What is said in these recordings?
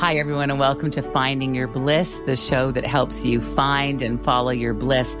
Hi, everyone, and welcome to Finding Your Bliss, the show that helps you find and follow your bliss.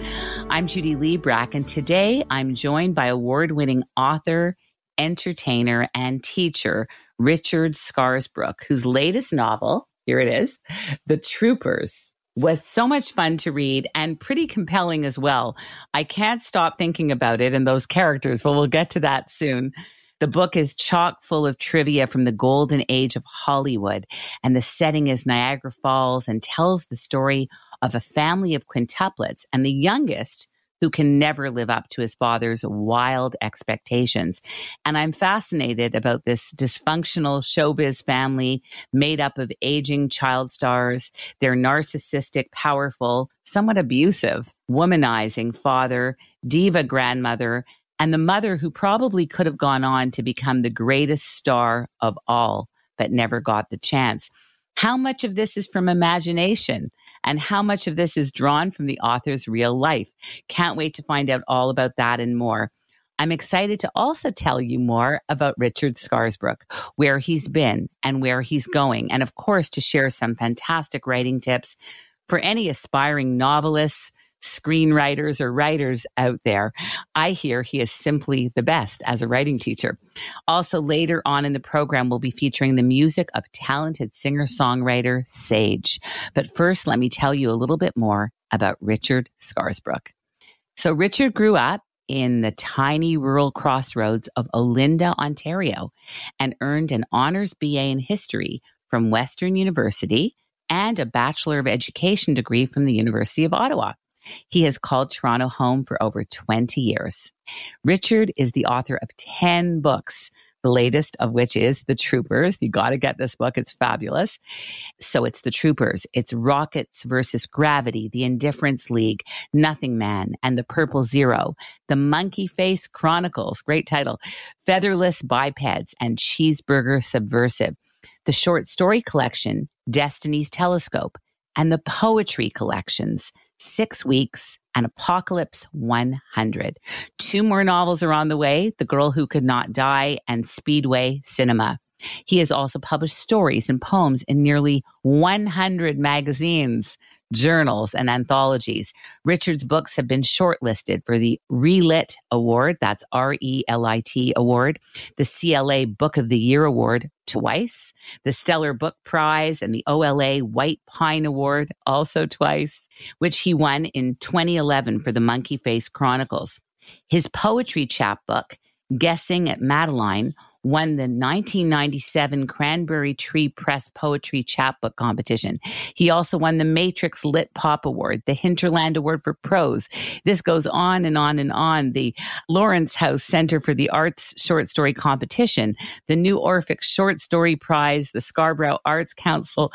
I'm Judy Liebrack, and today I'm joined by award winning author, entertainer, and teacher, Richard Scarsbrook, whose latest novel, here it is, The Troopers, was so much fun to read and pretty compelling as well. I can't stop thinking about it and those characters, but we'll get to that soon. The book is chock full of trivia from the golden age of Hollywood, and the setting is Niagara Falls and tells the story of a family of quintuplets and the youngest who can never live up to his father's wild expectations. And I'm fascinated about this dysfunctional showbiz family made up of aging child stars, their narcissistic, powerful, somewhat abusive, womanizing father, diva grandmother, and the mother who probably could have gone on to become the greatest star of all, but never got the chance. How much of this is from imagination? And how much of this is drawn from the author's real life? Can't wait to find out all about that and more. I'm excited to also tell you more about Richard Scarsbrook, where he's been and where he's going. And of course, to share some fantastic writing tips for any aspiring novelists, screenwriters or writers out there. I hear he is simply the best as a writing teacher. Also, later on in the program, we'll be featuring the music of talented singer songwriter Sage. But first, let me tell you a little bit more about Richard Scarsbrook. So, Richard grew up in the tiny rural crossroads of Olinda, Ontario, and earned an honors BA in history from Western University and a Bachelor of Education degree from the University of Ottawa. He has called Toronto home for over 20 years. Richard is the author of 10 books, the latest of which is The Troopers. You got to get this book. It's fabulous. So it's The Troopers. It's Rockets versus Gravity, The Indifference League, Nothing Man, and The Purple Zero, The Monkey Face Chronicles, great title, Featherless Bipeds, and Cheeseburger Subversive, the short story collection, Destiny's Telescope, and the poetry collections, Six Weeks, and Apocalypse 100. Two more novels are on the way The Girl Who Could Not Die and Speedway Cinema. He has also published stories and poems in nearly 100 magazines, journals, and anthologies. Richard's books have been shortlisted for the Relit Award, that's R E L I T Award, the CLA Book of the Year Award twice, the Stellar Book Prize, and the OLA White Pine Award also twice, which he won in 2011 for the Monkey Face Chronicles. His poetry chapbook, Guessing at Madeline, won the 1997 Cranberry Tree Press Poetry Chapbook Competition. He also won the Matrix Lit Pop Award, the Hinterland Award for Prose. This goes on and on and on. The Lawrence House Center for the Arts Short Story Competition, the New Orphic Short Story Prize, the Scarborough Arts Council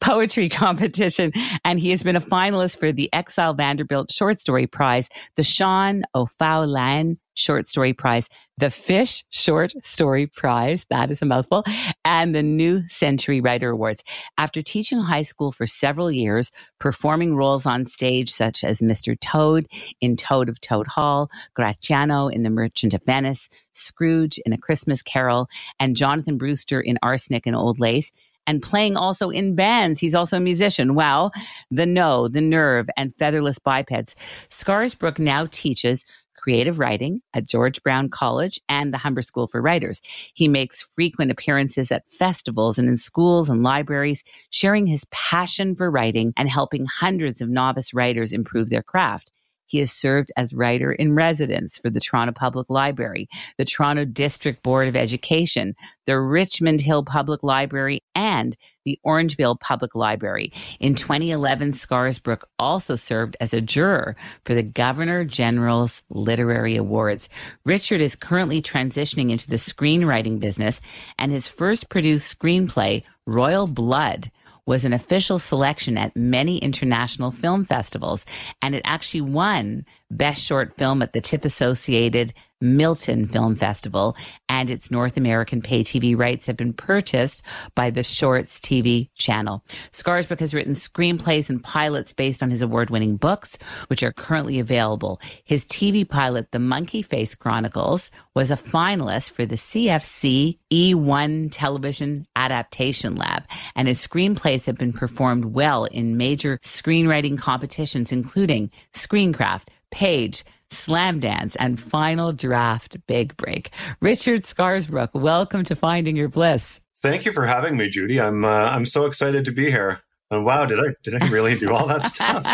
poetry competition, and he has been a finalist for the Exile Vanderbilt Short Story Prize, the Sean O'Faolain Short Story Prize, the Fish Short Story Prize, that is a mouthful, and the New Century Writer Awards. After teaching high school for several years, performing roles on stage such as Mr. Toad in Toad of Toad Hall, Gratiano in The Merchant of Venice, Scrooge in A Christmas Carol, and Jonathan Brewster in Arsenic and Old Lace, and playing also in bands. He's also a musician. Wow. The No, The Nerve, and Featherless Bipeds. Scarsbrook now teaches creative writing at George Brown College and the Humber School for Writers. He makes frequent appearances at festivals and in schools and libraries, sharing his passion for writing and helping hundreds of novice writers improve their craft. He has served as writer in residence for the Toronto Public Library, the Toronto District Board of Education, the Richmond Hill Public Library, and the Orangeville Public Library. In 2011, Scarsbrook also served as a juror for the Governor General's Literary Awards. Richard is currently transitioning into the screenwriting business, and his first produced screenplay, Royal Blood, was an official selection at many international film festivals, and it actually won Best Short Film at the TIFF Associated Milton Film Festival, and its North American pay TV rights have been purchased by the Shorts TV channel. Scarsbrook has written screenplays and pilots based on his award winning books, which are currently available. His TV pilot, The Monkey Face Chronicles, was a finalist for the CFC E1 television adaptation lab, and his screenplays have been performed well in major screenwriting competitions, including Screencraft, Page, Slamdance, and Final Draft Big Break. Richard Scarsbrook, welcome to Finding Your Bliss. Thank you for having me, Judy. I'm uh, I'm so excited to be here. And wow, did I did I really do all that stuff?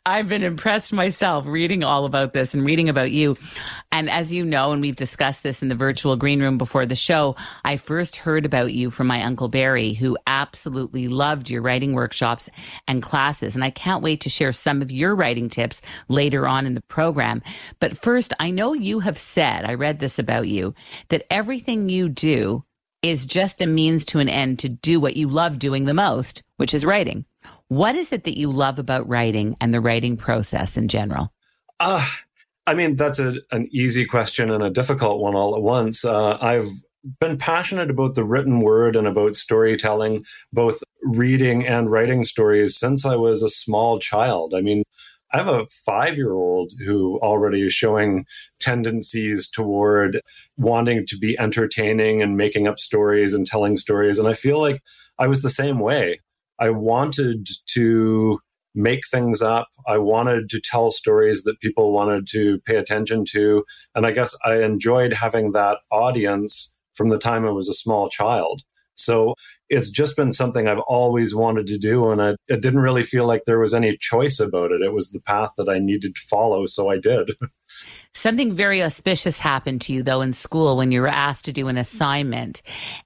I've been impressed myself reading all about this and reading about you. And as you know, and we've discussed this in the virtual green room before the show, I first heard about you from my uncle Barry, who absolutely loved your writing workshops and classes. And I can't wait to share some of your writing tips later on in the program. But first, I know you have said, I read this about you, that everything you do is just a means to an end to do what you love doing the most, which is writing. What is it that you love about writing and the writing process in general? Uh, I mean, that's a, an easy question and a difficult one all at once. Uh, I've been passionate about the written word and about storytelling, both reading and writing stories since I was a small child. I mean, I have a five year old who already is showing tendencies toward wanting to be entertaining and making up stories and telling stories. And I feel like I was the same way. I wanted to make things up. I wanted to tell stories that people wanted to pay attention to. And I guess I enjoyed having that audience from the time I was a small child. So it's just been something I've always wanted to do. And it, it didn't really feel like there was any choice about it. It was the path that I needed to follow. So I did. Something very auspicious happened to you, though, in school when you were asked to do an assignment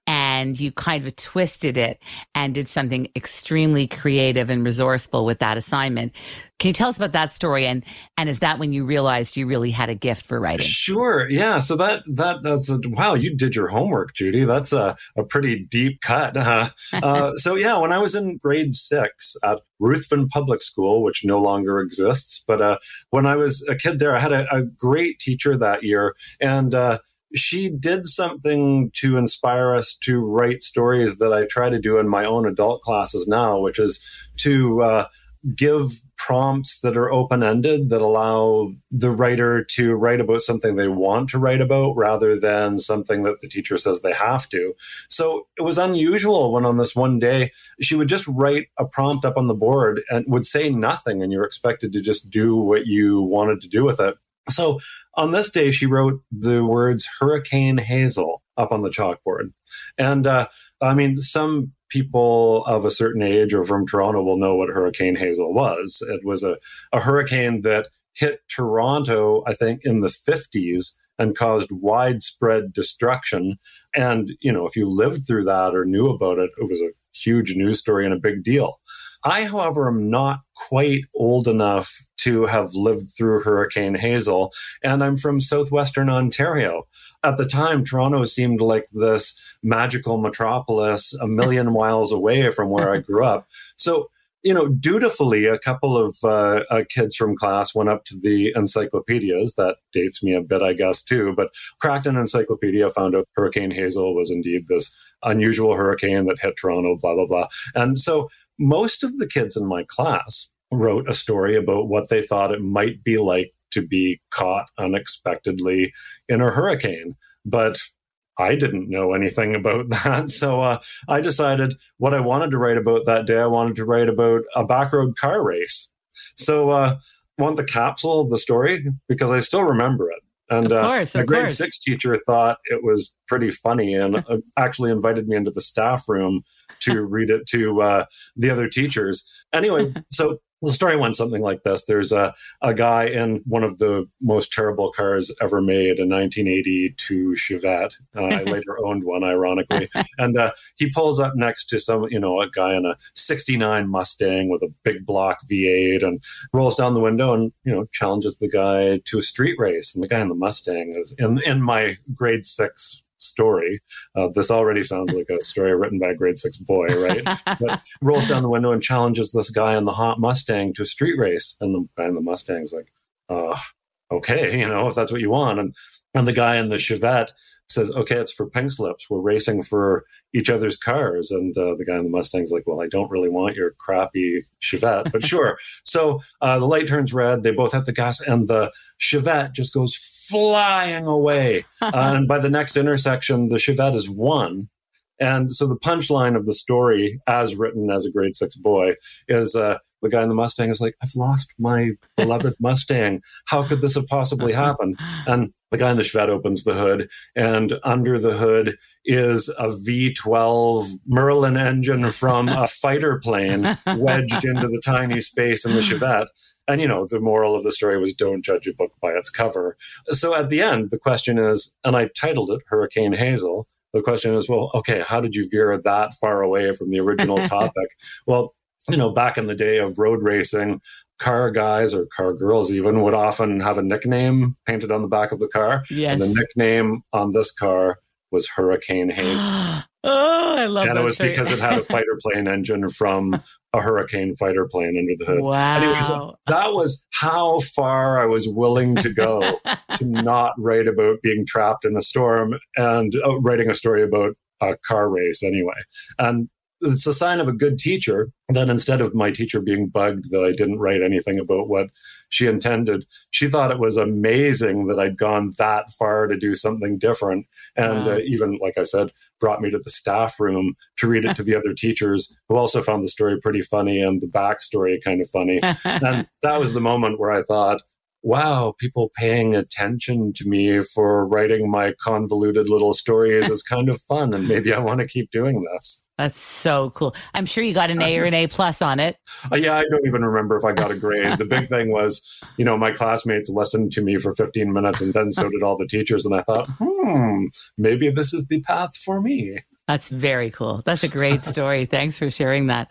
and you kind of twisted it and did something extremely creative and resourceful with that assignment. Can you tell us about that story? And, and is that when you realized you really had a gift for writing? Sure. Yeah. So that, that, that's a, wow, you did your homework, Judy. That's a, a pretty deep cut. Huh? uh, so yeah, when I was in grade six at Ruthven Public School, which no longer exists. But uh, when I was a kid there, I had a, a great teacher that year, and uh, she did something to inspire us to write stories that I try to do in my own adult classes now, which is to uh, give prompts that are open ended that allow the writer to write about something they want to write about rather than something that the teacher says they have to. So it was unusual when on this one day she would just write a prompt up on the board and would say nothing, and you're expected to just do what you wanted to do with it. So on this day, she wrote the words Hurricane Hazel up on the chalkboard. And uh, I mean, some people of a certain age or from Toronto will know what Hurricane Hazel was. It was a, a hurricane that hit Toronto, I think, in the 50s and caused widespread destruction. And, you know, if you lived through that or knew about it, it was a huge news story and a big deal. I, however, am not quite old enough to have lived through Hurricane Hazel, and I'm from southwestern Ontario. At the time, Toronto seemed like this magical metropolis a million miles away from where I grew up. So, you know, dutifully, a couple of uh, uh, kids from class went up to the encyclopedias. That dates me a bit, I guess, too. But cracked an encyclopedia, found out Hurricane Hazel was indeed this unusual hurricane that hit Toronto, blah, blah, blah. And so most of the kids in my class wrote a story about what they thought it might be like to be caught unexpectedly in a hurricane. But I didn't know anything about that. So uh, I decided what I wanted to write about that day, I wanted to write about a backroad car race. So uh, I want the capsule of the story because I still remember it. And of course, uh, my grade course. six teacher thought it was pretty funny and uh, actually invited me into the staff room to read it to uh, the other teachers. Anyway, so the story went something like this. There's a, a guy in one of the most terrible cars ever made a 1982 chevette. Uh, i later owned one ironically. And uh, he pulls up next to some you know a guy in a 69 mustang with a big block v8 and rolls down the window and you know challenges the guy to a street race. And the guy in the mustang is in, in my grade six story. Uh, this already sounds like a story written by a grade six boy, right? but rolls down the window and challenges this guy in the hot Mustang to a street race. And the guy in the Mustang's like, uh, okay, you know, if that's what you want. And, and the guy in the Chevette says, okay, it's for pink slips. We're racing for each other's cars. And uh, the guy in the Mustang's like, well, I don't really want your crappy Chevette, but sure. so uh, the light turns red. They both hit the gas, and the Chevette just goes flying away. and by the next intersection, the Chevette is one. And so the punchline of the story, as written as a grade six boy, is uh, the guy in the Mustang is like, I've lost my beloved Mustang. How could this have possibly happened? And the guy in the Chevette opens the hood, and under the hood is a V12 Merlin engine from a fighter plane wedged into the tiny space in the Chevette. And, you know, the moral of the story was don't judge a book by its cover. So at the end, the question is, and I titled it Hurricane Hazel. The question is, well, okay, how did you veer that far away from the original topic? well, you know, back in the day of road racing, car guys or car girls even would often have a nickname painted on the back of the car. Yes. And the nickname on this car was Hurricane Haze. oh, I love and that. And it was story. because it had a fighter plane engine from a hurricane fighter plane under the hood. Wow. Anyway, so that was how far I was willing to go to not write about being trapped in a storm and uh, writing a story about a car race anyway. And it's a sign of a good teacher that instead of my teacher being bugged that I didn't write anything about what she intended, she thought it was amazing that I'd gone that far to do something different. And Wow. uh, even, like I said, brought me to the staff room to read it to the other teachers who also found the story pretty funny and the backstory kind of funny. And that was the moment where I thought, wow, people paying attention to me for writing my convoluted little stories is kind of fun. And maybe I want to keep doing this. That's so cool. I'm sure you got an A or an A plus on it. Uh, yeah, I don't even remember if I got a grade. The big thing was, you know, my classmates listened to me for 15 minutes and then so did all the teachers. And I thought, hmm, maybe this is the path for me. That's very cool. That's a great story. Thanks for sharing that.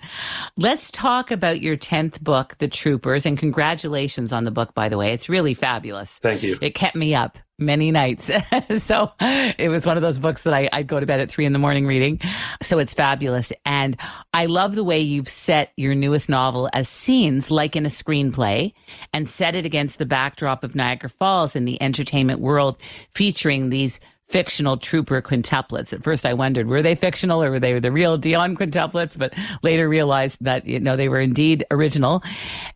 Let's talk about your 10th book, The Troopers, and congratulations on the book, by the way. It's really fabulous. Thank you. It kept me up many nights. so it was one of those books that I, I'd go to bed at three in the morning reading. So it's fabulous. And I love the way you've set your newest novel as scenes like in a screenplay and set it against the backdrop of Niagara Falls in the entertainment world featuring these fictional trooper quintuplets. At first I wondered, were they fictional or were they the real Dionne quintuplets? But later realized that, you know, they were indeed original.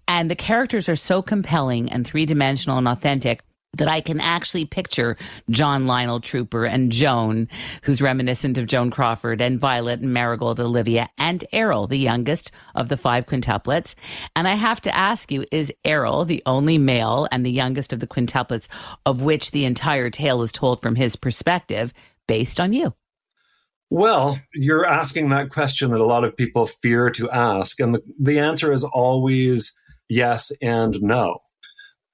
And the characters are so compelling and three dimensional and authentic that I can actually picture John Lionel Trooper and Joan, who's reminiscent of Joan Crawford, and Violet and Marigold Olivia, and Errol, the youngest of the five quintuplets. And I have to ask you, is Errol the only male and the youngest of the quintuplets of which the entire tale is told from his perspective based on you? Well, you're asking that question that a lot of people fear to ask. And the, the answer is always yes and no.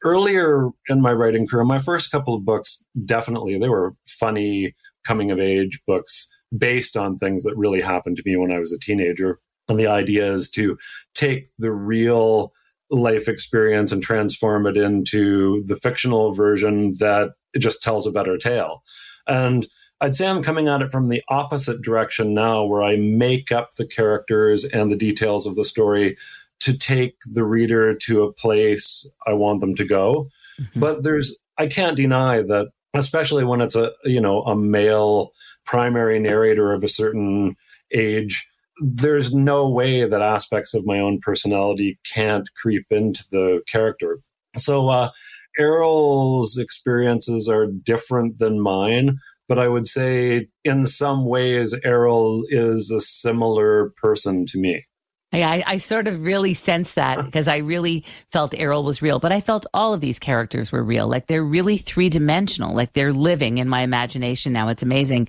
Earlier in my writing career, my first couple of books, definitely, they were funny coming of age books based on things that really happened to me when I was a teenager. And the idea is to take the real life experience and transform it into the fictional version that just tells a better tale. And I'd say I'm coming at it from the opposite direction now, where I make up the characters and the details of the story to take the reader to a place I want them to go. Mm-hmm. But there's, I can't deny that, especially when it's a, you know, a male primary narrator of a certain age, there's no way that aspects of my own personality can't creep into the character. So, uh, Errol's experiences are different than mine, but I would say in some ways, Errol is a similar person to me. Yeah, I, I sort of really sense that because I really felt Errol was real, but I felt all of these characters were real. Like they're really three dimensional, like they're living in my imagination now. It's amazing.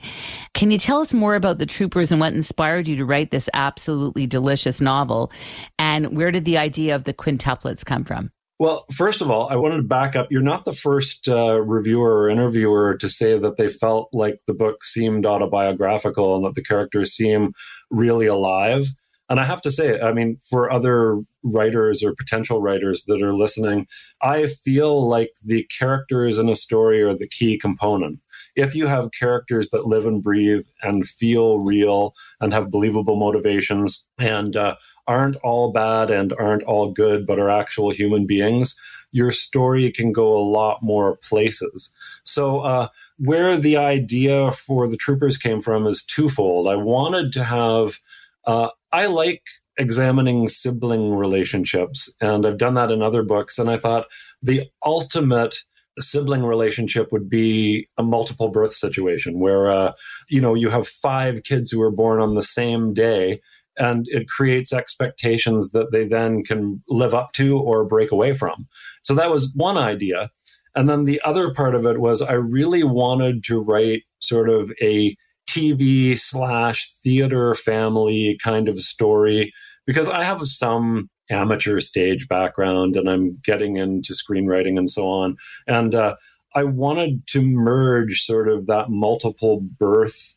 Can you tell us more about the troopers and what inspired you to write this absolutely delicious novel? And where did the idea of the quintuplets come from? Well, first of all, I wanted to back up. You're not the first uh, reviewer or interviewer to say that they felt like the book seemed autobiographical and that the characters seem really alive. And I have to say, I mean, for other writers or potential writers that are listening, I feel like the characters in a story are the key component. if you have characters that live and breathe and feel real and have believable motivations and uh, aren't all bad and aren't all good, but are actual human beings, your story can go a lot more places. So, uh, where the idea for the troopers came from is twofold. I wanted to have, uh, I like examining sibling relationships, and I've done that in other books. And I thought the ultimate sibling relationship would be a multiple birth situation where, uh, you know, you have five kids who are born on the same day and it creates expectations that they then can live up to or break away from. So that was one idea. And then the other part of it was I really wanted to write sort of a TV slash theater family kind of story because I have some amateur stage background and I'm getting into screenwriting and so on. And uh, I wanted to merge sort of that multiple birth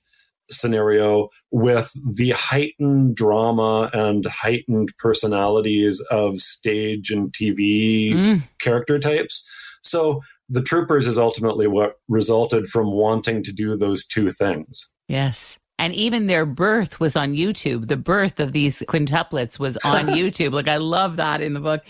scenario with the heightened drama and heightened personalities of stage and TV mm. character types. So the Troopers is ultimately what resulted from wanting to do those two things. Yes. And even their birth was on YouTube. The birth of these quintuplets was on YouTube. Like, I love that in the book.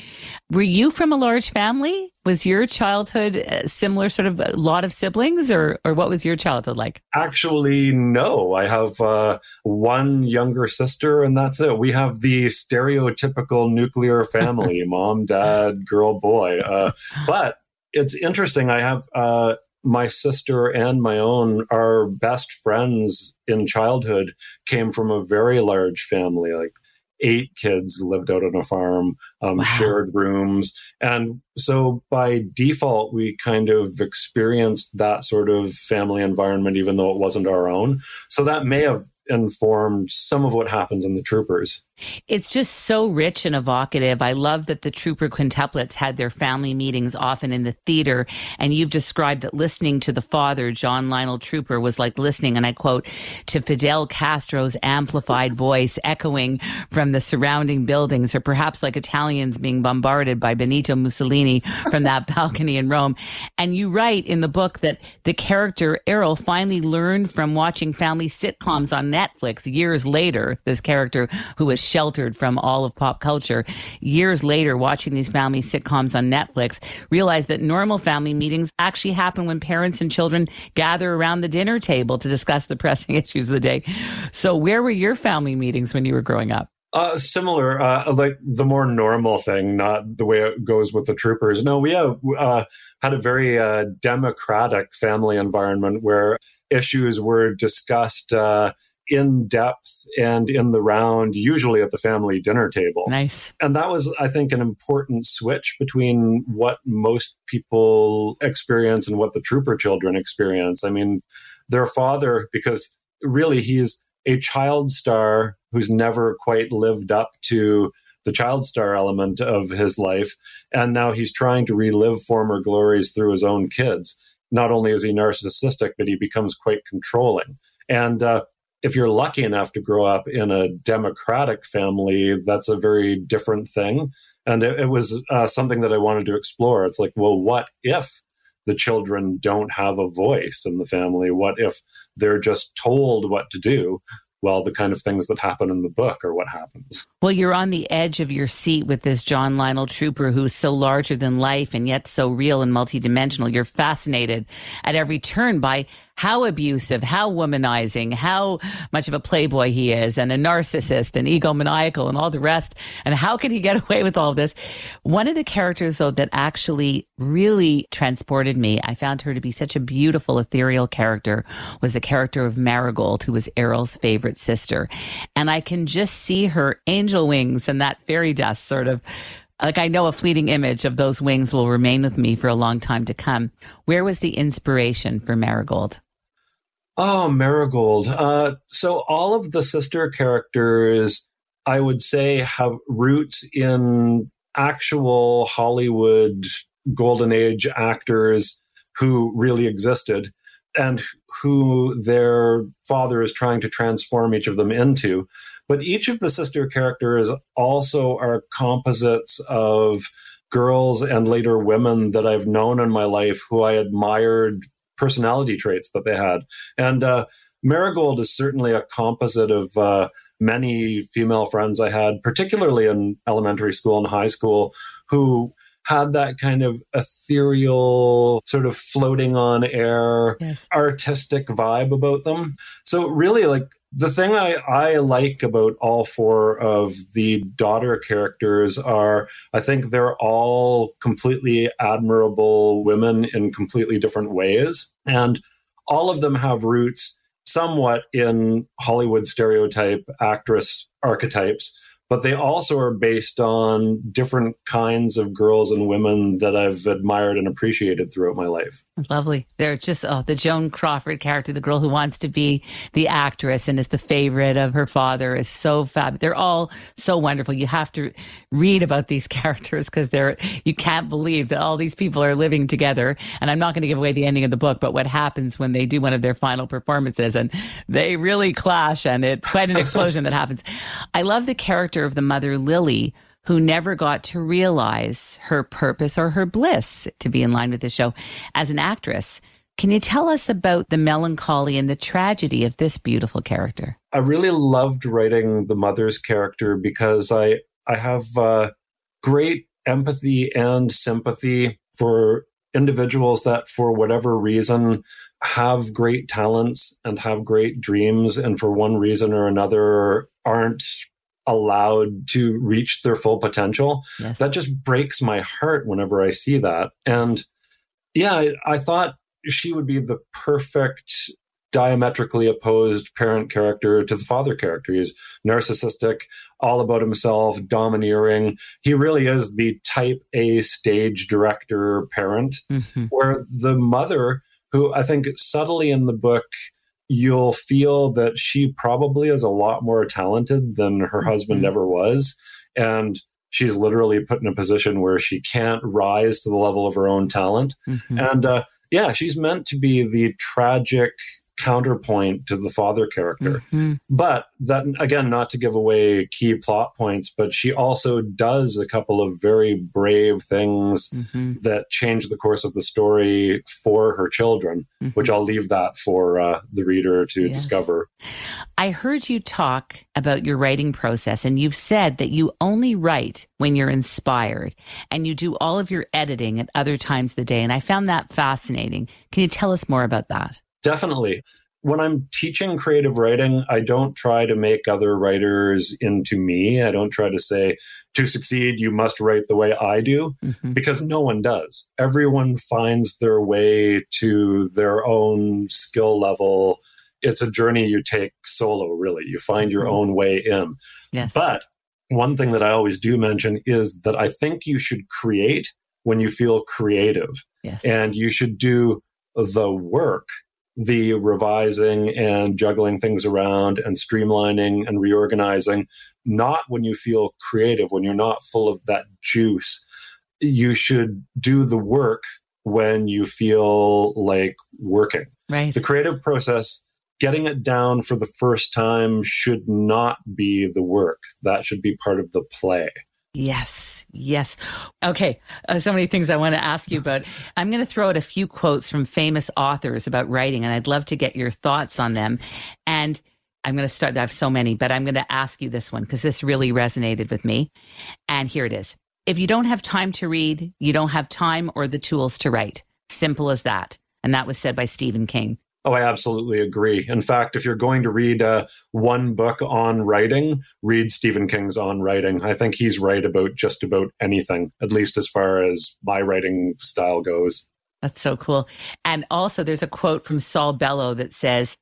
Were you from a large family? Was your childhood uh, similar, sort of a lot of siblings, or, or what was your childhood like? Actually, no. I have uh, one younger sister, and that's it. We have the stereotypical nuclear family mom, dad, girl, boy. Uh, but it's interesting. I have uh, my sister and my own, our best friends in childhood came from a very large family, like eight kids lived out on a farm, um, wow. shared rooms. And so by default, we kind of experienced that sort of family environment, even though it wasn't our own. So that may have informed some of what happens in the troopers. It's just so rich and evocative. I love that the Trooper quintuplets had their family meetings often in the theater. And you've described that listening to the father, John Lionel Trooper, was like listening, and I quote, to Fidel Castro's amplified voice echoing from the surrounding buildings, or perhaps like Italians being bombarded by Benito Mussolini from that balcony in Rome. And you write in the book that the character Errol finally learned from watching family sitcoms on Netflix years later, this character who was sheltered from all of pop culture. Years later, watching these family sitcoms on Netflix, realized that normal family meetings actually happen when parents and children gather around the dinner table to discuss the pressing issues of the day. So, where were your family meetings when you were growing up? Uh, similar, uh, like the more normal thing, not the way it goes with the troopers. No, we have uh, had a very uh, democratic family environment where issues were discussed uh, in depth and in the round, usually at the family dinner table. Nice. And that was, I think, an important switch between what most people experience and what the trooper children experience. I mean, their father, because really he's a child star who's never quite lived up to the child star element of his life. And now he's trying to relive former glories through his own kids. Not only is he narcissistic, but he becomes quite controlling. And uh, if you're lucky enough to grow up in a democratic family, that's a very different thing. And it, it was uh, something that I wanted to explore. It's like, well, what if the children don't have a voice in the family? What if they're just told what to do? well, the kind of things that happen in the book are what happens. Well, you're on the edge of your seat with this John Lionel Trooper who's so larger than life and yet so real and multidimensional. You're fascinated at every turn by how abusive, how womanizing, how much of a playboy he is and a narcissist and egomaniacal and all the rest. And how can he get away with all of this? One of the characters though that actually really transported me, I found her to be such a beautiful ethereal character was the character of Marigold, who was Errol's favorite sister. And I can just see her angel wings and that fairy dust sort of like I know a fleeting image of those wings will remain with me for a long time to come. Where was the inspiration for Marigold? Oh, Marigold. Uh, so all of the sister characters, I would say, have roots in actual Hollywood golden age actors who really existed and who their father is trying to transform each of them into. But each of the sister characters also are composites of girls and later women that I've known in my life who I admired personality traits that they had. And uh, Marigold is certainly a composite of uh, many female friends I had, particularly in elementary school and high school, who had that kind of ethereal, sort of floating on air, yes. artistic vibe about them. So, really, like the thing I, I like about all four of the daughter characters are I think they're all completely admirable women in completely different ways. And all of them have roots somewhat in Hollywood stereotype actress archetypes but they also are based on different kinds of girls and women that I've admired and appreciated throughout my life. Lovely. They're just oh, the Joan Crawford character, the girl who wants to be the actress and is the favorite of her father, is so fab. They're all so wonderful. You have to read about these characters because they're you can't believe that all these people are living together. And I'm not going to give away the ending of the book, but what happens when they do one of their final performances and they really clash, and it's quite an explosion that happens. I love the character character of the mother Lily, who never got to realize her purpose or her bliss to be in line with the show as an actress. Can you tell us about the melancholy and the tragedy of this beautiful character? I really loved writing the mother's character because I I have uh, great empathy and sympathy for individuals that, for whatever reason, have great talents and have great dreams, and for one reason or another aren't allowed to reach their full potential. Yes. That just breaks my heart whenever I see that. And yeah, I, I thought she would be the perfect diametrically opposed parent character to the father character. He's narcissistic, all about himself, domineering. He really is the type A stage director parent, mm-hmm. where the mother, who I think subtly in the book you'll feel that she probably is a lot more talented than her mm-hmm. husband ever was. And she's literally put in a position where she can't rise to the level of her own talent. Mm-hmm. And uh, yeah, she's meant to be the tragic counterpoint to the father character. Mm-hmm. But that, again, not to give away key plot points, but she also does a couple of very brave things mm-hmm. that change the course of the story for her children, mm-hmm. which I'll leave that for uh, the reader to yes. discover. I heard you talk about your writing process, and you've said that you only write when you're inspired and you do all of your editing at other times of the day. And I found that fascinating. Can you tell us more about that? Definitely. When I'm teaching creative writing, I don't try to make other writers into me. I don't try to say, to succeed, you must write the way I do, mm-hmm. because no one does. Everyone finds their way to their own skill level. It's a journey you take solo, really. You find your mm-hmm. own way in. Yes. But one thing that I always do mention is that I think you should create when you feel creative. Yes. And you should do the work the revising and juggling things around and streamlining and reorganizing, not when you feel creative, when you're not full of that juice. You should do the work when you feel like working. Right. The creative process, getting it down for the first time should not be the work. That should be part of the play. Yes, yes. Okay, uh, so many things I want to ask you about. I'm going to throw out a few quotes from famous authors about writing, and I'd love to get your thoughts on them. And I'm going to start, I have so many, but I'm going to ask you this one because this really resonated with me. And here it is. If you don't have time to read, you don't have time or the tools to write. Simple as that. And that was said by Stephen King. Oh, I absolutely agree. In fact, if you're going to read uh, one book on writing, read Stephen King's On Writing. I think he's right about just about anything, at least as far as my writing style goes. That's so cool. And also, there's a quote from Saul Bellow that says,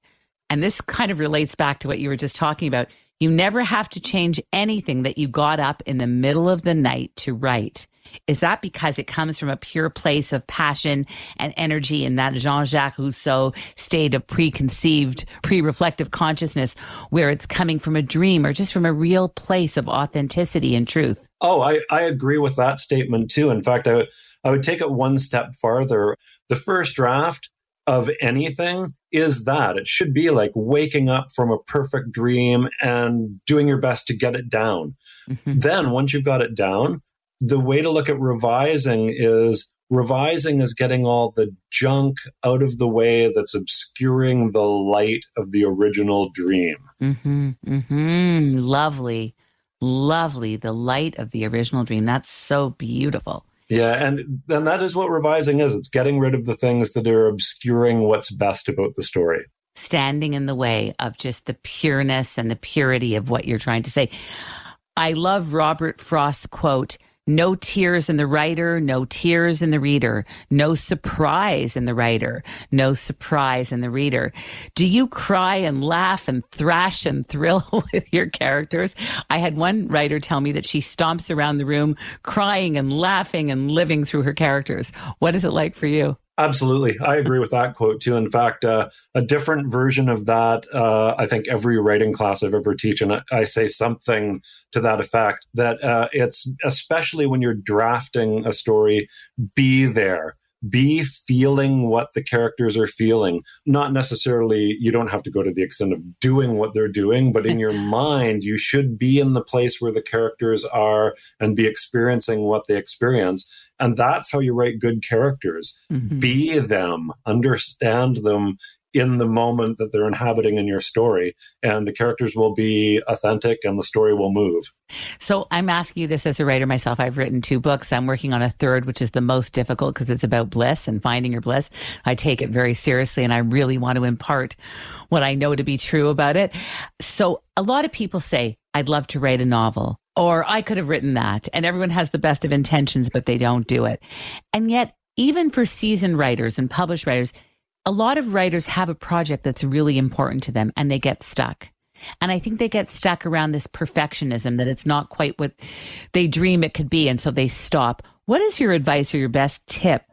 and this kind of relates back to what you were just talking about you never have to change anything that you got up in the middle of the night to write. Is that because it comes from a pure place of passion and energy in that Jean Jacques Rousseau state of preconceived, pre reflective consciousness where it's coming from a dream or just from a real place of authenticity and truth? Oh, I, I agree with that statement too. In fact, I would, I would take it one step farther. The first draft of anything is that it should be like waking up from a perfect dream and doing your best to get it down. Mm-hmm. Then, once you've got it down, the way to look at revising is revising is getting all the junk out of the way that's obscuring the light of the original dream. Mm-hmm, mm-hmm. Lovely, lovely. The light of the original dream. That's so beautiful. Yeah, and then that is what revising is. It's getting rid of the things that are obscuring what's best about the story. Standing in the way of just the pureness and the purity of what you're trying to say. I love Robert Frost's quote no tears in the writer, no tears in the reader, no surprise in the writer, no surprise in the reader. Do you cry and laugh and thrash and thrill with your characters? I had one writer tell me that she stomps around the room crying and laughing and living through her characters. What is it like for you? Absolutely. I agree with that quote too. In fact, uh, a different version of that, uh, I think every writing class I've ever teach, and I, I say something to that effect, that uh, it's especially when you're drafting a story, be there be feeling what the characters are feeling. Not necessarily, you don't have to go to the extent of doing what they're doing, but in your mind, you should be in the place where the characters are and be experiencing what they experience. And that's how you write good characters. Mm-hmm. Be them, understand them, in the moment that they're inhabiting in your story and the characters will be authentic and the story will move. So i'm asking you this as a writer myself. I've written two books. I'm working on a third which is the most difficult because it's about bliss and finding your bliss. I take it very seriously and i really want to impart what i know to be true about it. So a lot of people say i'd love to write a novel or i could have written that and everyone has the best of intentions but they don't do it and yet even for seasoned writers and published writers a lot of writers have a project that's really important to them and they get stuck. And I think they get stuck around this perfectionism that it's not quite what they dream it could be. And so they stop. What is your advice or your best tip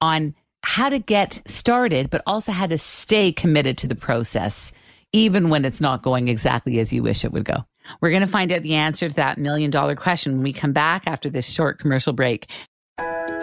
on how to get started, but also how to stay committed to the process, even when it's not going exactly as you wish it would go? We're going to find out the answer to that million dollar question when we come back after this short commercial break.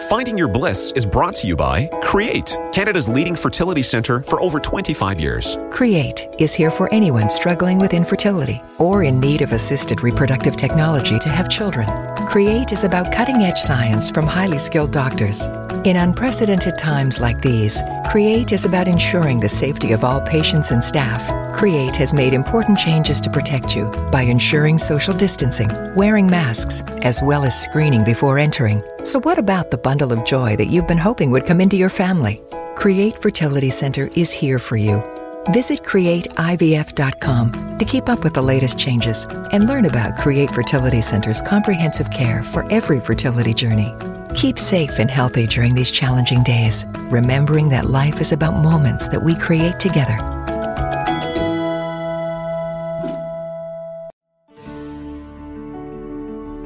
Finding Your Bliss is brought to you by Create, Canada's leading fertility center for over 25 years. Create is here for anyone struggling with infertility or in need of assisted reproductive technology to have children. Create is about cutting edge science from highly skilled doctors. In unprecedented times like these, Create is about ensuring the safety of all patients and staff. Create has made important changes to protect you by ensuring social distancing, wearing masks, as well as screening before entering. So, what about the bundle of joy that you've been hoping would come into your family? Create Fertility Center is here for you. Visit createivf.com to keep up with the latest changes and learn about Create Fertility Center's comprehensive care for every fertility journey. Keep safe and healthy during these challenging days, remembering that life is about moments that we create together.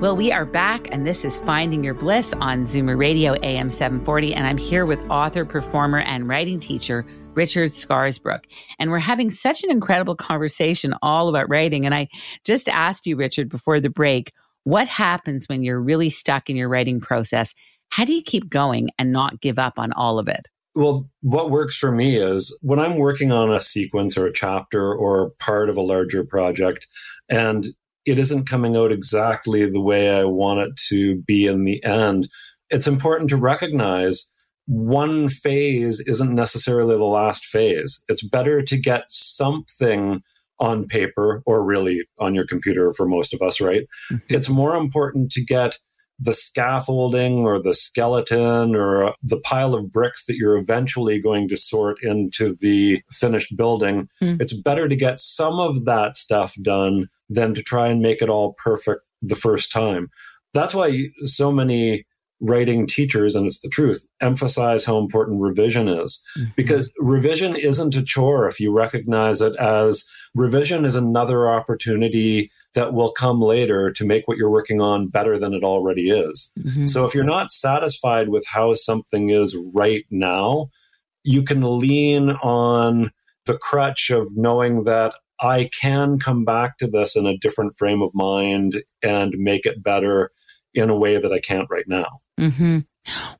Well, we are back, and this is Finding Your Bliss on Zoomer Radio AM 740. And I'm here with author, performer, and writing teacher Richard Scarsbrook. And we're having such an incredible conversation all about writing. And I just asked you, Richard, before the break, what happens when you're really stuck in your writing process? How do you keep going and not give up on all of it? Well, what works for me is when I'm working on a sequence or a chapter or part of a larger project and it isn't coming out exactly the way I want it to be in the end, it's important to recognize one phase isn't necessarily the last phase. It's better to get something on paper or really on your computer for most of us, right? Mm-hmm. It's more important to get the scaffolding or the skeleton or the pile of bricks that you're eventually going to sort into the finished building. Mm. It's better to get some of that stuff done than to try and make it all perfect the first time. That's why so many writing teachers, and it's the truth, emphasize how important revision is. Mm-hmm. Because revision isn't a chore if you recognize it as revision is another opportunity that will come later to make what you're working on better than it already is. Mm-hmm. So if you're not satisfied with how something is right now, you can lean on the crutch of knowing that I can come back to this in a different frame of mind and make it better in a way that I can't right now. Mm-hmm.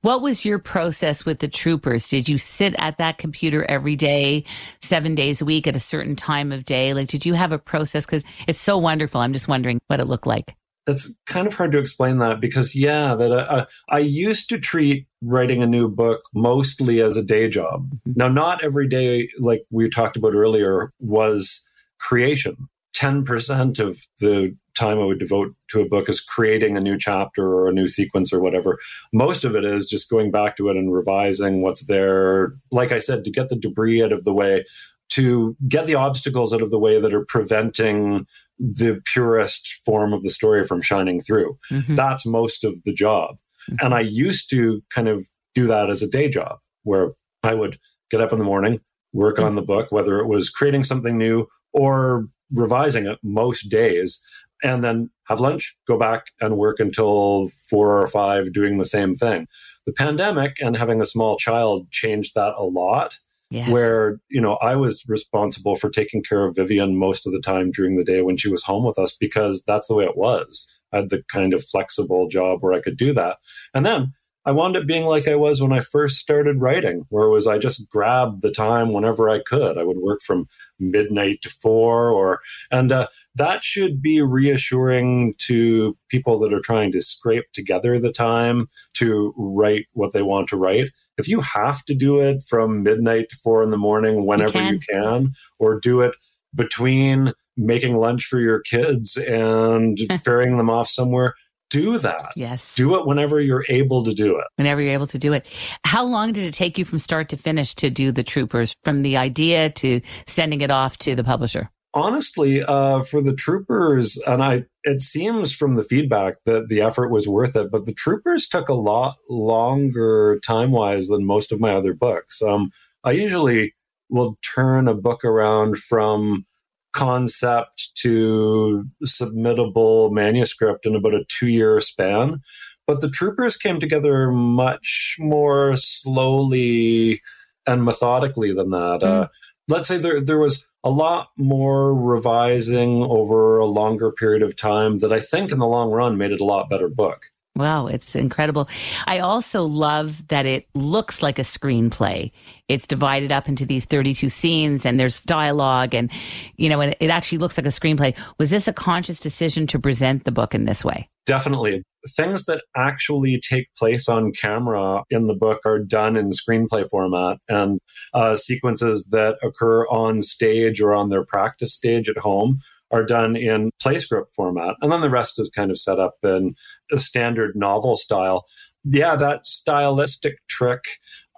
What was your process with the troopers? Did you sit at that computer every day, seven days a week at a certain time of day? Like, did you have a process? Because it's so wonderful. I'm just wondering what it looked like. that's kind of hard to explain that because yeah that uh, i used to treat writing a new book mostly as a day job mm-hmm. now not every day like we talked about earlier was creation 10% of the time I would devote to a book is creating a new chapter or a new sequence or whatever. Most of it is just going back to it and revising what's there. Like I said, to get the debris out of the way, to get the obstacles out of the way that are preventing the purest form of the story from shining through. Mm-hmm. That's most of the job. Mm-hmm. And I used to kind of do that as a day job where I would get up in the morning, work mm-hmm. on the book, whether it was creating something new or revising it most days and then have lunch, go back and work until four or five doing the same thing. The pandemic and having a small child changed that a lot. Yes. Where, you know, I was responsible for taking care of Vivian most of the time during the day when she was home with us because that's the way it was. I had the kind of flexible job where I could do that. And then I wound up being like I was when I first started writing, where it was I just grabbed the time whenever I could. I would work from midnight to four, or and uh, that should be reassuring to people that are trying to scrape together the time to write what they want to write. If you have to do it from midnight to four in the morning, whenever you can, you can or do it between making lunch for your kids and ferrying them off somewhere do that. Yes. Do it whenever you're able to do it. Whenever you're able to do it. How long did it take you from start to finish to do the troopers from the idea to sending it off to the publisher? Honestly, uh, for the troopers, and I, it seems from the feedback that the effort was worth it, but the troopers took a lot longer time wise than most of my other books. Um, I usually will turn a book around from concept to submittable manuscript in about a two year span. But the troopers came together much more slowly and methodically than that. Mm. Uh, let's say there, there was a lot more revising over a longer period of time that I think in the long run made it a lot better book. Wow, it's incredible. I also love that it looks like a screenplay. It's divided up into these 32 scenes and there's dialogue and, you know, and it actually looks like a screenplay. Was this a conscious decision to present the book in this way? Definitely. Things that actually take place on camera in the book are done in screenplay format, and uh, sequences that occur on stage or on their practice stage at home are done in play script format. And then the rest is kind of set up in a standard novel style. Yeah, that stylistic trick,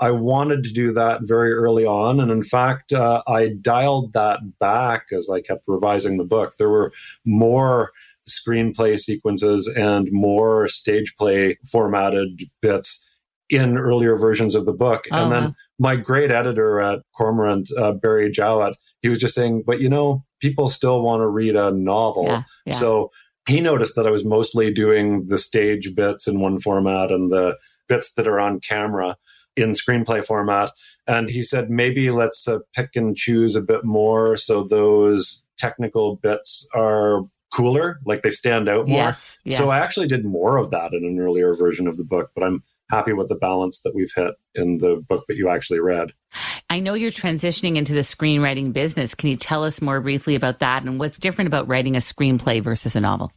I wanted to do that very early on. And in fact, uh, I dialed that back as I kept revising the book. There were more screenplay sequences and more stage play formatted bits in earlier versions of the book. Uh-huh. And then uh-huh. my great editor at Cormorant, uh, Barry Jowett, he was just saying, but you know, people still want to read a novel. Yeah, yeah. So he noticed that I was mostly doing the stage bits in one format and the bits that are on camera in screenplay format. And he said, maybe let's uh, pick and choose a bit more so those technical bits are cooler, like they stand out more. Yes, yes. So I actually did more of that in an earlier version of the book, but I'm happy with the balance that we've hit in the book that you actually read. I know you're transitioning into the screenwriting business. Can you tell us more briefly about that and what's different about writing a screenplay versus a novel?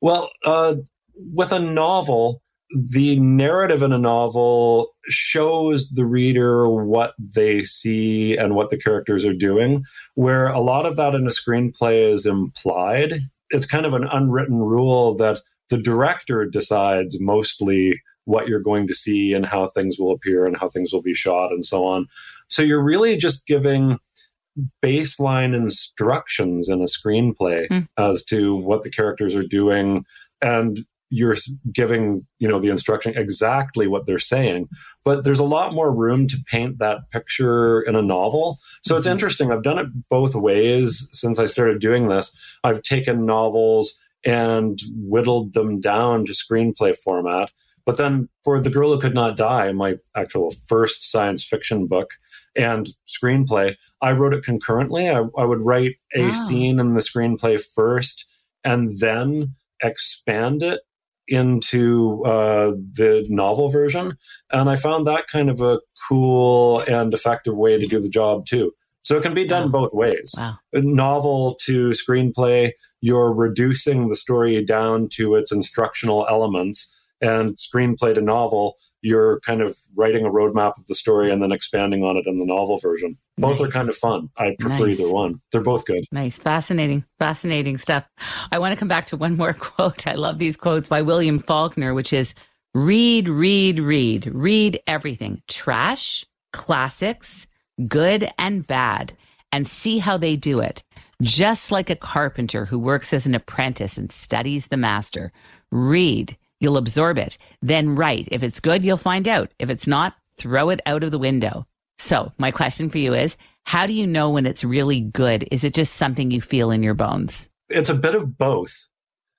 Well, uh, with a novel, the narrative in a novel shows the reader what they see and what the characters are doing, where a lot of that in a screenplay is implied. It's kind of an unwritten rule that the director decides mostly what you're going to see and how things will appear and how things will be shot and so on. So you're really just giving baseline instructions in a screenplay mm. as to what the characters are doing and you're giving you know the instruction exactly what they're saying but there's a lot more room to paint that picture in a novel so mm-hmm. it's interesting i've done it both ways since i started doing this i've taken novels and whittled them down to screenplay format but then for The Girl Who Could Not Die, my actual first science fiction book and screenplay, I wrote it concurrently. I, I would write a wow. scene in the screenplay first and then expand it into uh, the novel version. And I found that kind of a cool and effective way to do the job too. So it can be done wow. both ways. Wow. Novel to screenplay, you're reducing the story down to its instructional elements and screenplay to novel you're kind of writing a roadmap of the story and then expanding on it in the novel version. Both nice. are kind of fun. I prefer nice. either one. They're both good. Nice. Fascinating. Fascinating stuff. I want to come back to one more quote. I love these quotes by William Faulkner, which is read, read, read, read everything trash, classics, good and bad, and see how they do it. Just like a carpenter who works as an apprentice and studies the master. Read, You'll absorb it. Then write. If it's good, you'll find out. If it's not, throw it out of the window. So my question for you is, how do you know when it's really good? Is it just something you feel in your bones? It's a bit of both.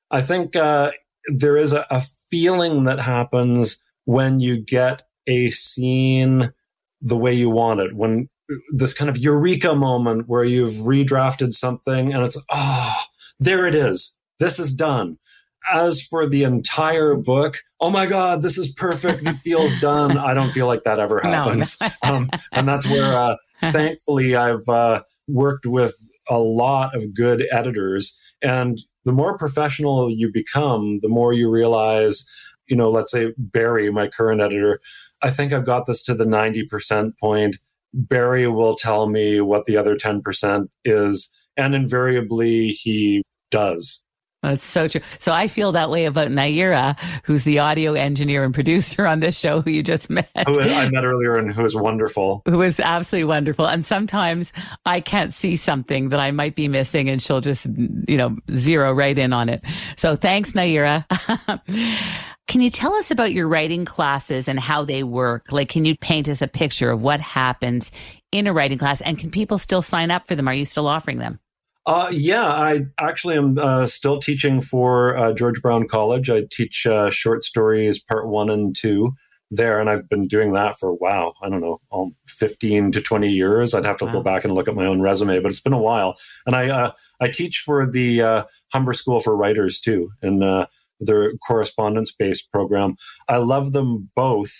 I think uh, there is a, a feeling that happens when you get a scene the way you want it. When this kind of eureka moment where you've redrafted something and it's, oh, there it is. This is done as for the entire book, oh my God, this is perfect. It feels done. I don't feel like that ever happens. No, um, and that's where, uh, thankfully, I've uh, worked with a lot of good editors. And the more professional you become, the more you realize, you know, let's say Barry, my current editor, I think I've got this to the 90% point. Barry will tell me what the other 10% is. And invariably, he does. That's so true. So I feel that way about Naira, who's the audio engineer and producer on this show, who you just met. Who I met earlier and who is wonderful. Who is absolutely wonderful. And sometimes I can't see something that I might be missing and she'll just, you know, zero right in on it. So thanks, Naira. Can you tell us about your writing classes and how they work? Like, can you paint us a picture of what happens in a writing class? And can people still sign up for them? Are you still offering them? Uh, yeah, I actually am uh, still teaching for uh, George Brown College. I teach uh, short stories part one and two there, and I've been doing that for wow, I don't know, um, fifteen to twenty years. I'd have to wow. go back and look at my own resume, but it's been a while. And I uh, I teach for the uh, Humber School for Writers too, and their correspondence based program. I love them both.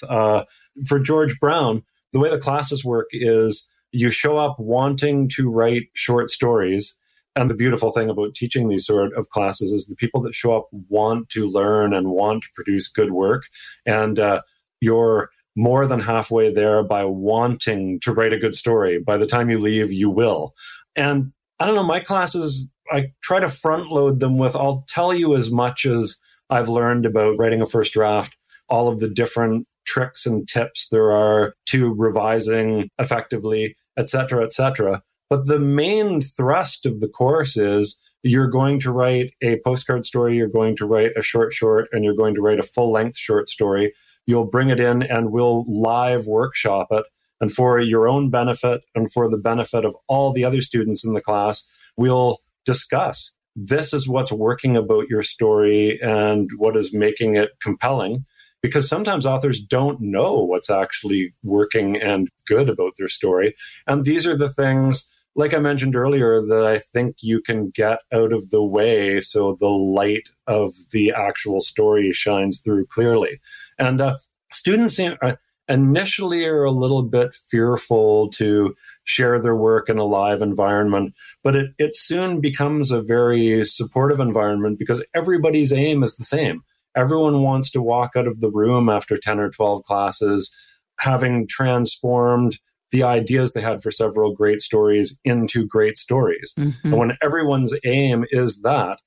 for George Brown, the way the classes work is you show up wanting to write short stories and the beautiful thing about teaching these sort of classes is the people that show up want to learn and want to produce good work. And uh, you're more than halfway there by wanting to write a good story. By the time you leave, you will. And I don't know, my classes, I try to front load them with I'll tell you as much as I've learned about writing a first draft, all of the different tricks and tips there are to revising effectively, et cetera, et cetera. But the main thrust of the course is you're going to write a postcard story, you're going to write a short short, and you're going to write a full length short story. You'll bring it in and we'll live workshop it. And for your own benefit and for the benefit of all the other students in the class, we'll discuss this is what's working about your story and what is making it compelling. Because sometimes authors don't know what's actually working and good about their story. And these are the things like I mentioned earlier, that I think you can get out of the way so the light of the actual story shines through clearly. And uh, students uh, initially are a little bit fearful to share their work in a live environment, but it, it soon becomes a very supportive environment because everybody's aim is the same. Everyone wants to walk out of the room after 10 or 12 classes having transformed the ideas they had for several great stories into great stories. Mm-hmm. And when everyone's aim is that,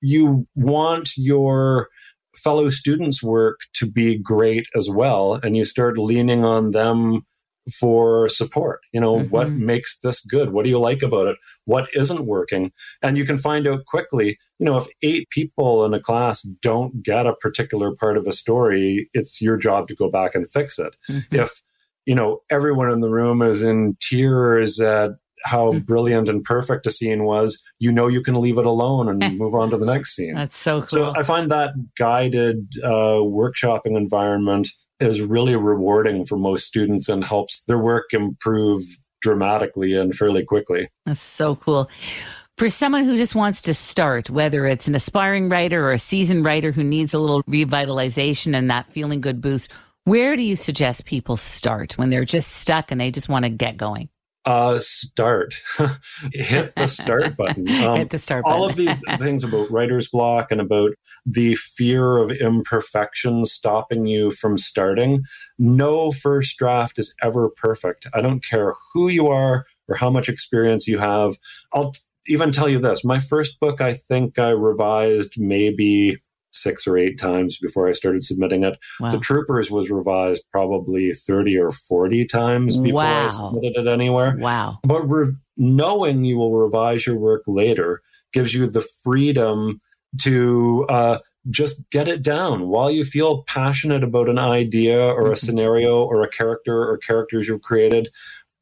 you want your fellow students' work to be great as well. And you start leaning on them for support. You know, mm-hmm. what makes this good? What do you like about it? What isn't working? And you can find out quickly, you know, if eight people in a class don't get a particular part of a story, it's your job to go back and fix it. Mm-hmm. If you know, everyone in the room is in tears at how mm. brilliant and perfect a scene was, you know you can leave it alone and move on to the next scene. That's so cool. So I find that guided uh, workshopping environment is really rewarding for most students and helps their work improve dramatically and fairly quickly. That's so cool. For someone who just wants to start, whether it's an aspiring writer or a seasoned writer who needs a little revitalization and that feeling good boost, where do you suggest people start when they're just stuck and they just want to get going? Uh, start. Hit the start button. Um, Hit the start button. all of these things about writer's block and about the fear of imperfection stopping you from starting. No first draft is ever perfect. I don't care who you are or how much experience you have. I'll even tell you this my first book, I think I revised maybe six or eight times before I started submitting it. Wow. The Troopers was revised probably 30 or 40 times before wow. I submitted it anywhere. Wow. But re- knowing you will revise your work later gives you the freedom to uh, just get it down while you feel passionate about an idea or a mm-hmm. scenario or a character or characters you've created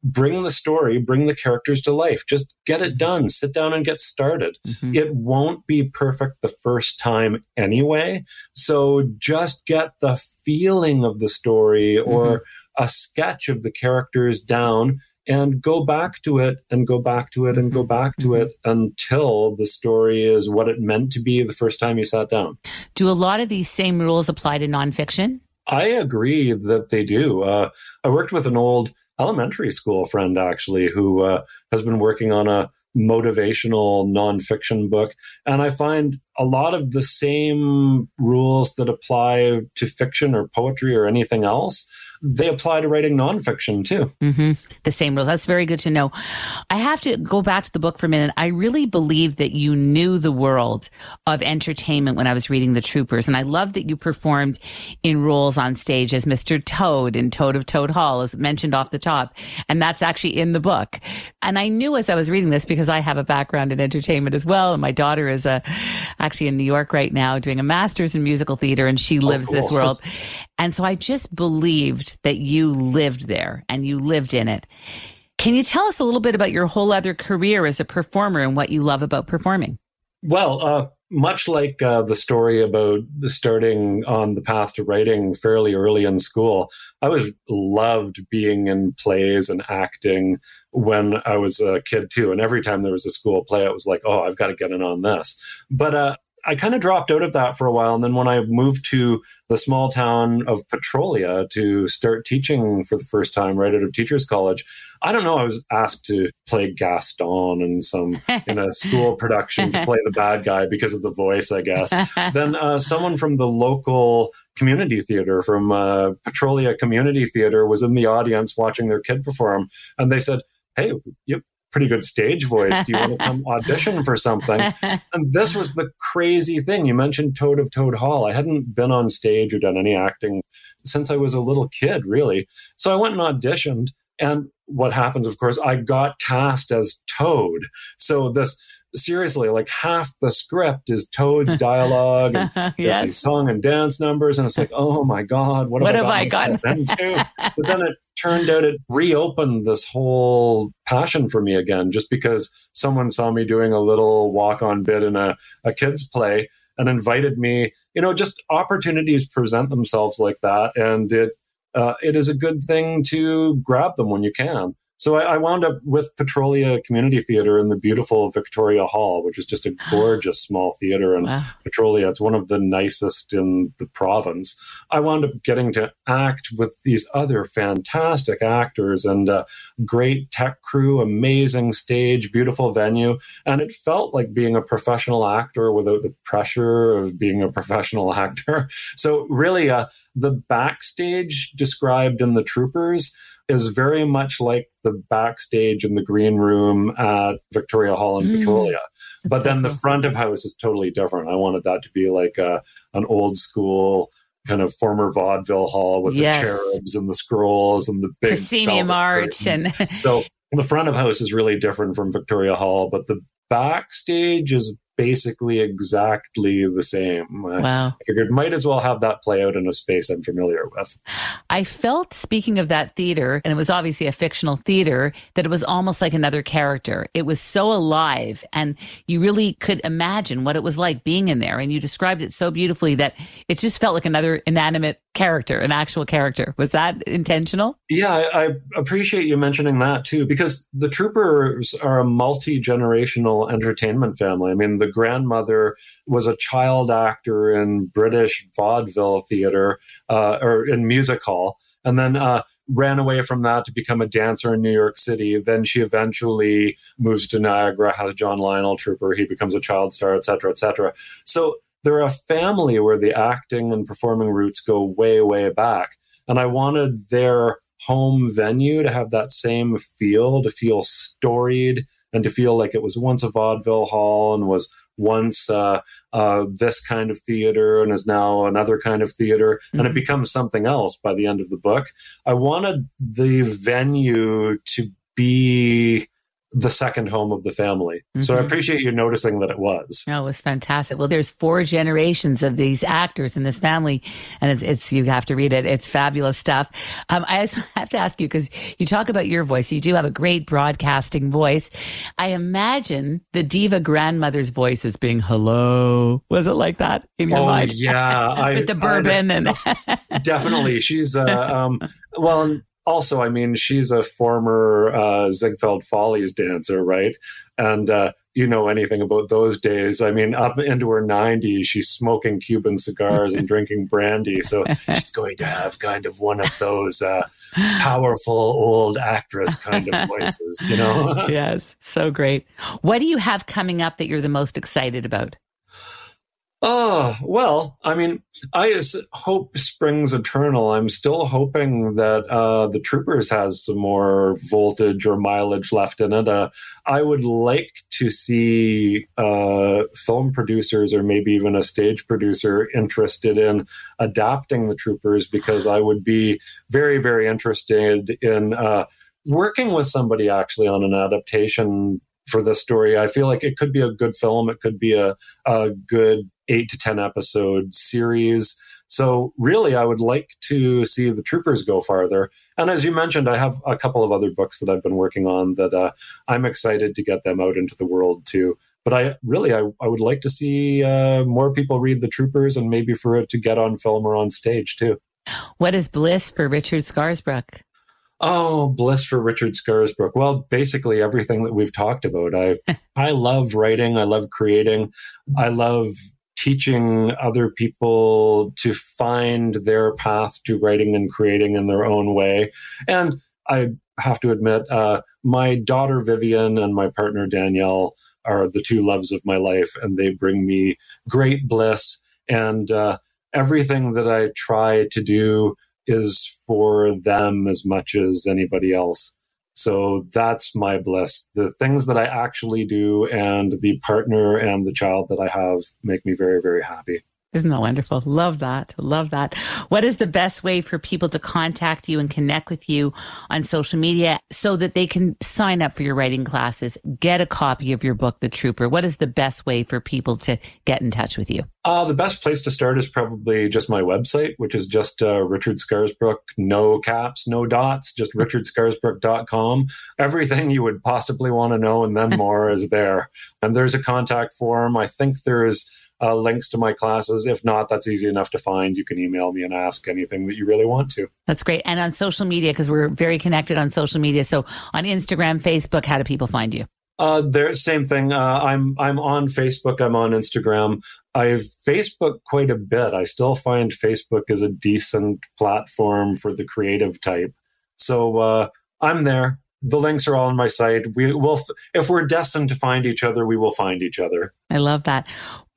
bring the story, bring the characters to life. Just get it done. Sit down and get started. Mm-hmm. It won't be perfect the first time anyway. So just get the feeling of the story or mm-hmm. a sketch of the characters down and go back to it and go back to it and go mm-hmm. back to mm-hmm. it until the story is what it meant to be the first time you sat down. Do a lot of these same rules apply to nonfiction? I agree that they do. Uh, I worked with an old elementary school friend actually who uh, has been working on a motivational nonfiction book. And I find a lot of the same rules that apply to fiction or poetry or anything else they apply to writing nonfiction too. Mm-hmm. The same rules. That's very good to know. I have to go back to the book for a minute. I really believe that you knew the world of entertainment when I was reading The Troopers. And I love that you performed in roles on stage as Mr. Toad in Toad of Toad Hall, as mentioned off the top. And that's actually in the book. And I knew as I was reading this because I have a background in entertainment as well. And my daughter is a, actually in New York right now doing a master's in musical theater and she oh, lives oh, cool. this world. And so I just believed that you lived there and you lived in it. Can you tell us a little bit about your whole other career as a performer and what you love about performing? Well, uh, much like uh, the story about starting on the path to writing fairly early in school, I was loved being in plays and acting when I was a kid too. And every time there was a school play, it was like, oh, I've got to get in on this. But uh, I kind of dropped out of that for a while. And then when I moved to the small town of Petrolia to start teaching for the first time right out of teachers college, I don't know. I was asked to play Gaston in some in a school production to play the bad guy because of the voice, I guess. then uh, someone from the local community theater from uh, Petrolia Community Theater was in the audience watching their kid perform, and they said, "Hey, you pretty good stage voice. Do you want to come audition for something? And this was the crazy thing. You mentioned Toad of Toad Hall. I hadn't been on stage or done any acting since I was a little kid, really. So I went and auditioned. And what happens, of course, I got cast as Toad. So this seriously, like half the script is Toad's dialogue, and yes. song and dance numbers, and it's like, oh my god, what, what have, I gotten into? but then it turned out it reopened this whole passion for me again, just because someone saw me doing a little walk-on bit in a, a kids play and invited me. You know, just opportunities present themselves like that, and it uh, it is a good thing to grab them when you can. So I, I, wound up with Petrolia Community Theater in the beautiful Victoria Hall, which is just a gorgeous small theater in wow. Petrolia. It's one of the nicest in the province. I wound up getting to act with these other fantastic actors and a great tech crew, amazing stage, beautiful venue. And it felt like being a professional actor without the pressure of being a professional actor. So really, uh, the backstage described in The Troopers is very much like the backstage in the green room at Victoria Hall in mm. Petrolia. But then the front of house is totally different. I wanted that to be like a, an old school kind of former vaudeville hall with yes. the cherubs and the scrolls and the big proscenium arch and so the front of house is really different from Victoria Hall, but the backstage is basically exactly the same. Wow. I figured might as well have that play out in a space I'm familiar with. I felt, speaking of that theater, and it was obviously a fictional theater, that it was almost like another character. It was so alive, and you really could imagine what it was like being in there. And you described it so beautifully that it just felt like another inanimate character, an actual character. Was that intentional? Yeah, I, I appreciate you mentioning that too, because the Troopers are a multi generational entertainment family. I mean, the grandmother was a child actor in British vaudeville theater uh, or in music hall. And then uh, ran away from that to become a dancer in New York City. Then she eventually moves to Niagara, has John Lionel Trooper. He becomes a child star, et cetera, et cetera. So they're a family where the acting and performing roots go way, way back. And I wanted their home venue to have that same feel, to feel storied and to feel like it was once a vaudeville hall and was once uh, uh, this kind of theater and is now another kind of theater, mm-hmm. and it mm-hmm. becomes something else by the end of the book. I wanted the venue to be the second home of the family. Mm-hmm. So I mm-hmm. appreciate you noticing that it was. No, it was fantastic. Well, there's four generations of these actors in this family, and it's, it's you have to read it. It's fabulous stuff. Um, I just have to ask you because you talk about your voice. You do have a great broadcasting voice. I imagine the diva grandmother's voice is being hello. Was it like that in your oh, mind? Yeah, I, with the bourbon I, and definitely. She's uh, um, well also, I mean, she's a former uh, Ziegfeld Follies dancer, right? And uh, you know anything about those days. I mean, up into her 90s, she's smoking Cuban cigars and drinking brandy. So she's going to have kind of one of those uh, powerful old actress kind of voices, you know? yes, so great. What do you have coming up that you're the most excited about? Oh, well, I mean, I hope springs eternal. I'm still hoping that uh, the Troopers has some more voltage or mileage left in it. Uh, I would like to see uh, film producers or maybe even a stage producer interested in adapting the Troopers because I would be very, very interested in uh, working with somebody actually on an adaptation for this story. I feel like it could be a good film. It could be a, a good eight to 10 episode series. So, really, I would like to see the troopers go farther. And as you mentioned, I have a couple of other books that I've been working on that uh, I'm excited to get them out into the world too. But I really, I, I would like to see uh, more people read the troopers and maybe for it to get on film or on stage too. What is bliss for Richard Scarsbrook? Oh, bliss for Richard Scarsbrook. Well, basically everything that we've talked about. I I love writing. I love creating. I love teaching other people to find their path to writing and creating in their own way. And I have to admit, uh, my daughter Vivian and my partner Danielle are the two loves of my life, and they bring me great bliss. And uh, everything that I try to do is for them as much as anybody else. So that's my bliss. The things that I actually do and the partner and the child that I have make me very, very happy. Isn't that wonderful? Love that. Love that. What is the best way for people to contact you and connect with you on social media so that they can sign up for your writing classes, get a copy of your book, The Trooper? What is the best way for people to get in touch with you? Uh, the best place to start is probably just my website, which is just uh, Richard Scarsbrook, no caps, no dots, just richardscarsbrook.com. Everything you would possibly want to know and then more is there. And there's a contact form. I think there's uh, links to my classes. If not, that's easy enough to find. You can email me and ask anything that you really want to. That's great. And on social media, because we're very connected on social media. So on Instagram, Facebook, how do people find you? Uh, there, same thing. Uh, I'm I'm on Facebook. I'm on Instagram. I've Facebook quite a bit. I still find Facebook is a decent platform for the creative type. So uh, I'm there. The links are all on my site. We will, if we're destined to find each other, we will find each other. I love that.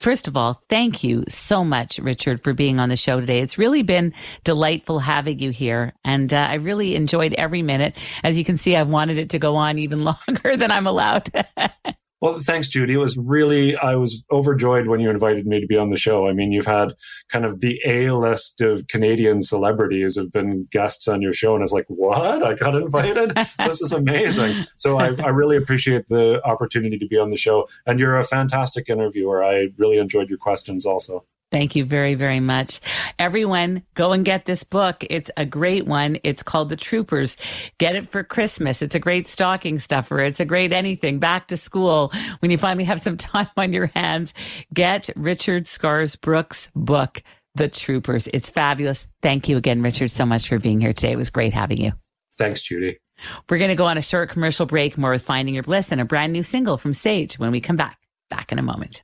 First of all, thank you so much, Richard, for being on the show today. It's really been delightful having you here. And uh, I really enjoyed every minute. As you can see, I've wanted it to go on even longer than I'm allowed. Well, thanks, Judy. It was really, I was overjoyed when you invited me to be on the show. I mean, you've had kind of the A list of Canadian celebrities have been guests on your show. And I was like, what? I got invited? this is amazing. So I, I really appreciate the opportunity to be on the show. And you're a fantastic interviewer. I really enjoyed your questions also. Thank you very, very much. Everyone, go and get this book. It's a great one. It's called The Troopers. Get it for Christmas. It's a great stocking stuffer. It's a great anything. Back to school. When you finally have some time on your hands, get Richard Scarsbrook's book, The Troopers. It's fabulous. Thank you again, Richard, so much for being here today. It was great having you. Thanks, Judy. We're going to go on a short commercial break, more with Finding Your Bliss and a brand new single from Sage when we come back. Back in a moment.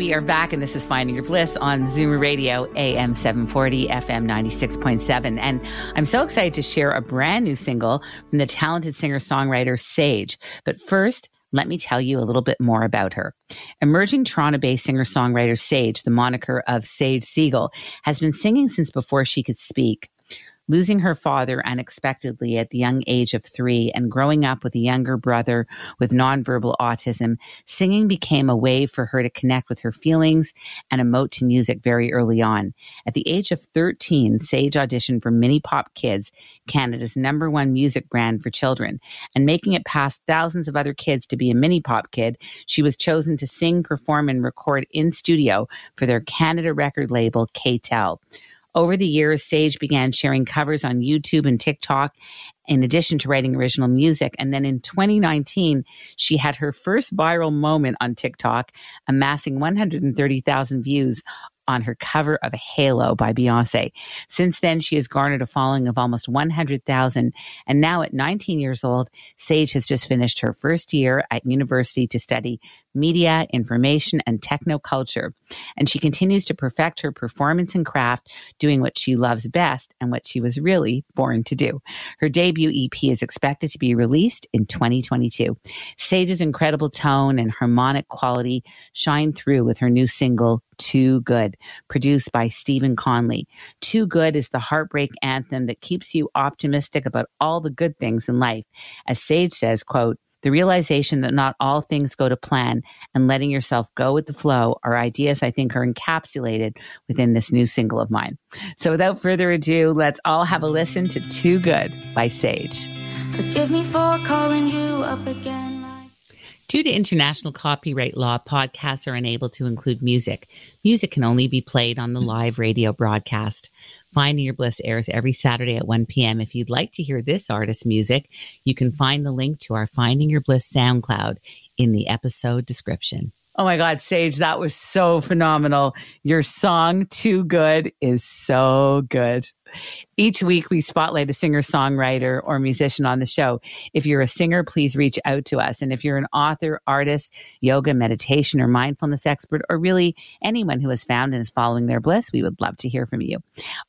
We are back, and this is Finding Your Bliss on Zoomer Radio, AM 740, FM 96.7. And I'm so excited to share a brand new single from the talented singer songwriter Sage. But first, let me tell you a little bit more about her. Emerging Toronto based singer songwriter Sage, the moniker of Sage Siegel, has been singing since before she could speak. Losing her father unexpectedly at the young age of three and growing up with a younger brother with nonverbal autism, singing became a way for her to connect with her feelings and emote to music very early on. At the age of 13, Sage auditioned for Mini Pop Kids, Canada's number one music brand for children. And making it past thousands of other kids to be a Mini Pop kid, she was chosen to sing, perform, and record in studio for their Canada record label, K-tel. Over the years, Sage began sharing covers on YouTube and TikTok, in addition to writing original music. And then in 2019, she had her first viral moment on TikTok, amassing 130,000 views on her cover of Halo by Beyonce. Since then, she has garnered a following of almost 100,000. And now at 19 years old, Sage has just finished her first year at university to study media, information, and technoculture. And she continues to perfect her performance and craft, doing what she loves best and what she was really born to do. Her debut EP is expected to be released in 2022. Sage's incredible tone and harmonic quality shine through with her new single, too Good, produced by Stephen Conley. Too Good is the heartbreak anthem that keeps you optimistic about all the good things in life. As Sage says, quote, the realization that not all things go to plan and letting yourself go with the flow are ideas I think are encapsulated within this new single of mine. So without further ado, let's all have a listen to Too Good by Sage. Forgive me for calling you up again. Due to international copyright law, podcasts are unable to include music. Music can only be played on the live radio broadcast. Finding Your Bliss airs every Saturday at 1 p.m. If you'd like to hear this artist's music, you can find the link to our Finding Your Bliss SoundCloud in the episode description. Oh my God, Sage, that was so phenomenal. Your song, Too Good, is so good. Each week, we spotlight a singer songwriter or musician on the show. If you're a singer, please reach out to us. And if you're an author, artist, yoga, meditation, or mindfulness expert, or really anyone who has found and is following their bliss, we would love to hear from you.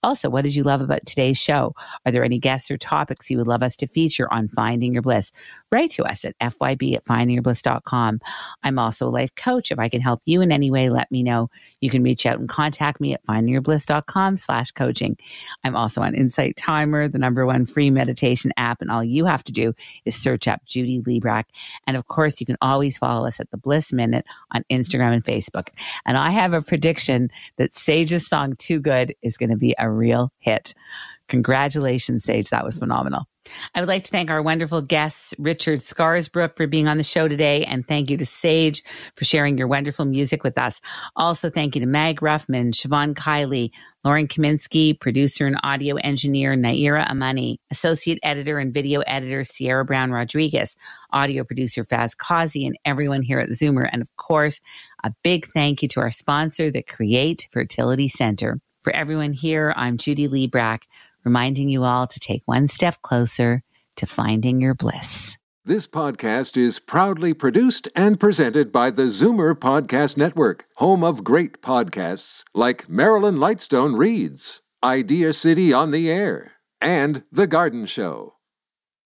Also, what did you love about today's show? Are there any guests or topics you would love us to feature on Finding Your Bliss? Write to us at fyb at findingyourbliss.com. I'm also a life coach. If I can help you in any way, let me know. You can reach out and contact me at findingyourbliss.com slash coaching. I'm also on Insight Timer, the number one free meditation app. And all you have to do is search up Judy Librach. And of course, you can always follow us at the Bliss Minute on Instagram and Facebook. And I have a prediction that Sage's song Too Good is going to be a real hit. Congratulations, Sage. That was phenomenal. I would like to thank our wonderful guests, Richard Scarsbrook, for being on the show today. And thank you to Sage for sharing your wonderful music with us. Also, thank you to Meg Ruffman, Siobhan Kiley, Lauren Kaminsky, producer and audio engineer Naira Amani, associate editor and video editor Sierra Brown Rodriguez, audio producer Faz Kazi, and everyone here at Zoomer. And of course, a big thank you to our sponsor, the Create Fertility Center. For everyone here, I'm Judy Librach reminding you all to take one step closer to finding your bliss. This podcast is proudly produced and presented by the Zoomer Podcast Network, home of great podcasts like Marilyn Lightstone Reads, Idea City on the Air, and The Garden Show.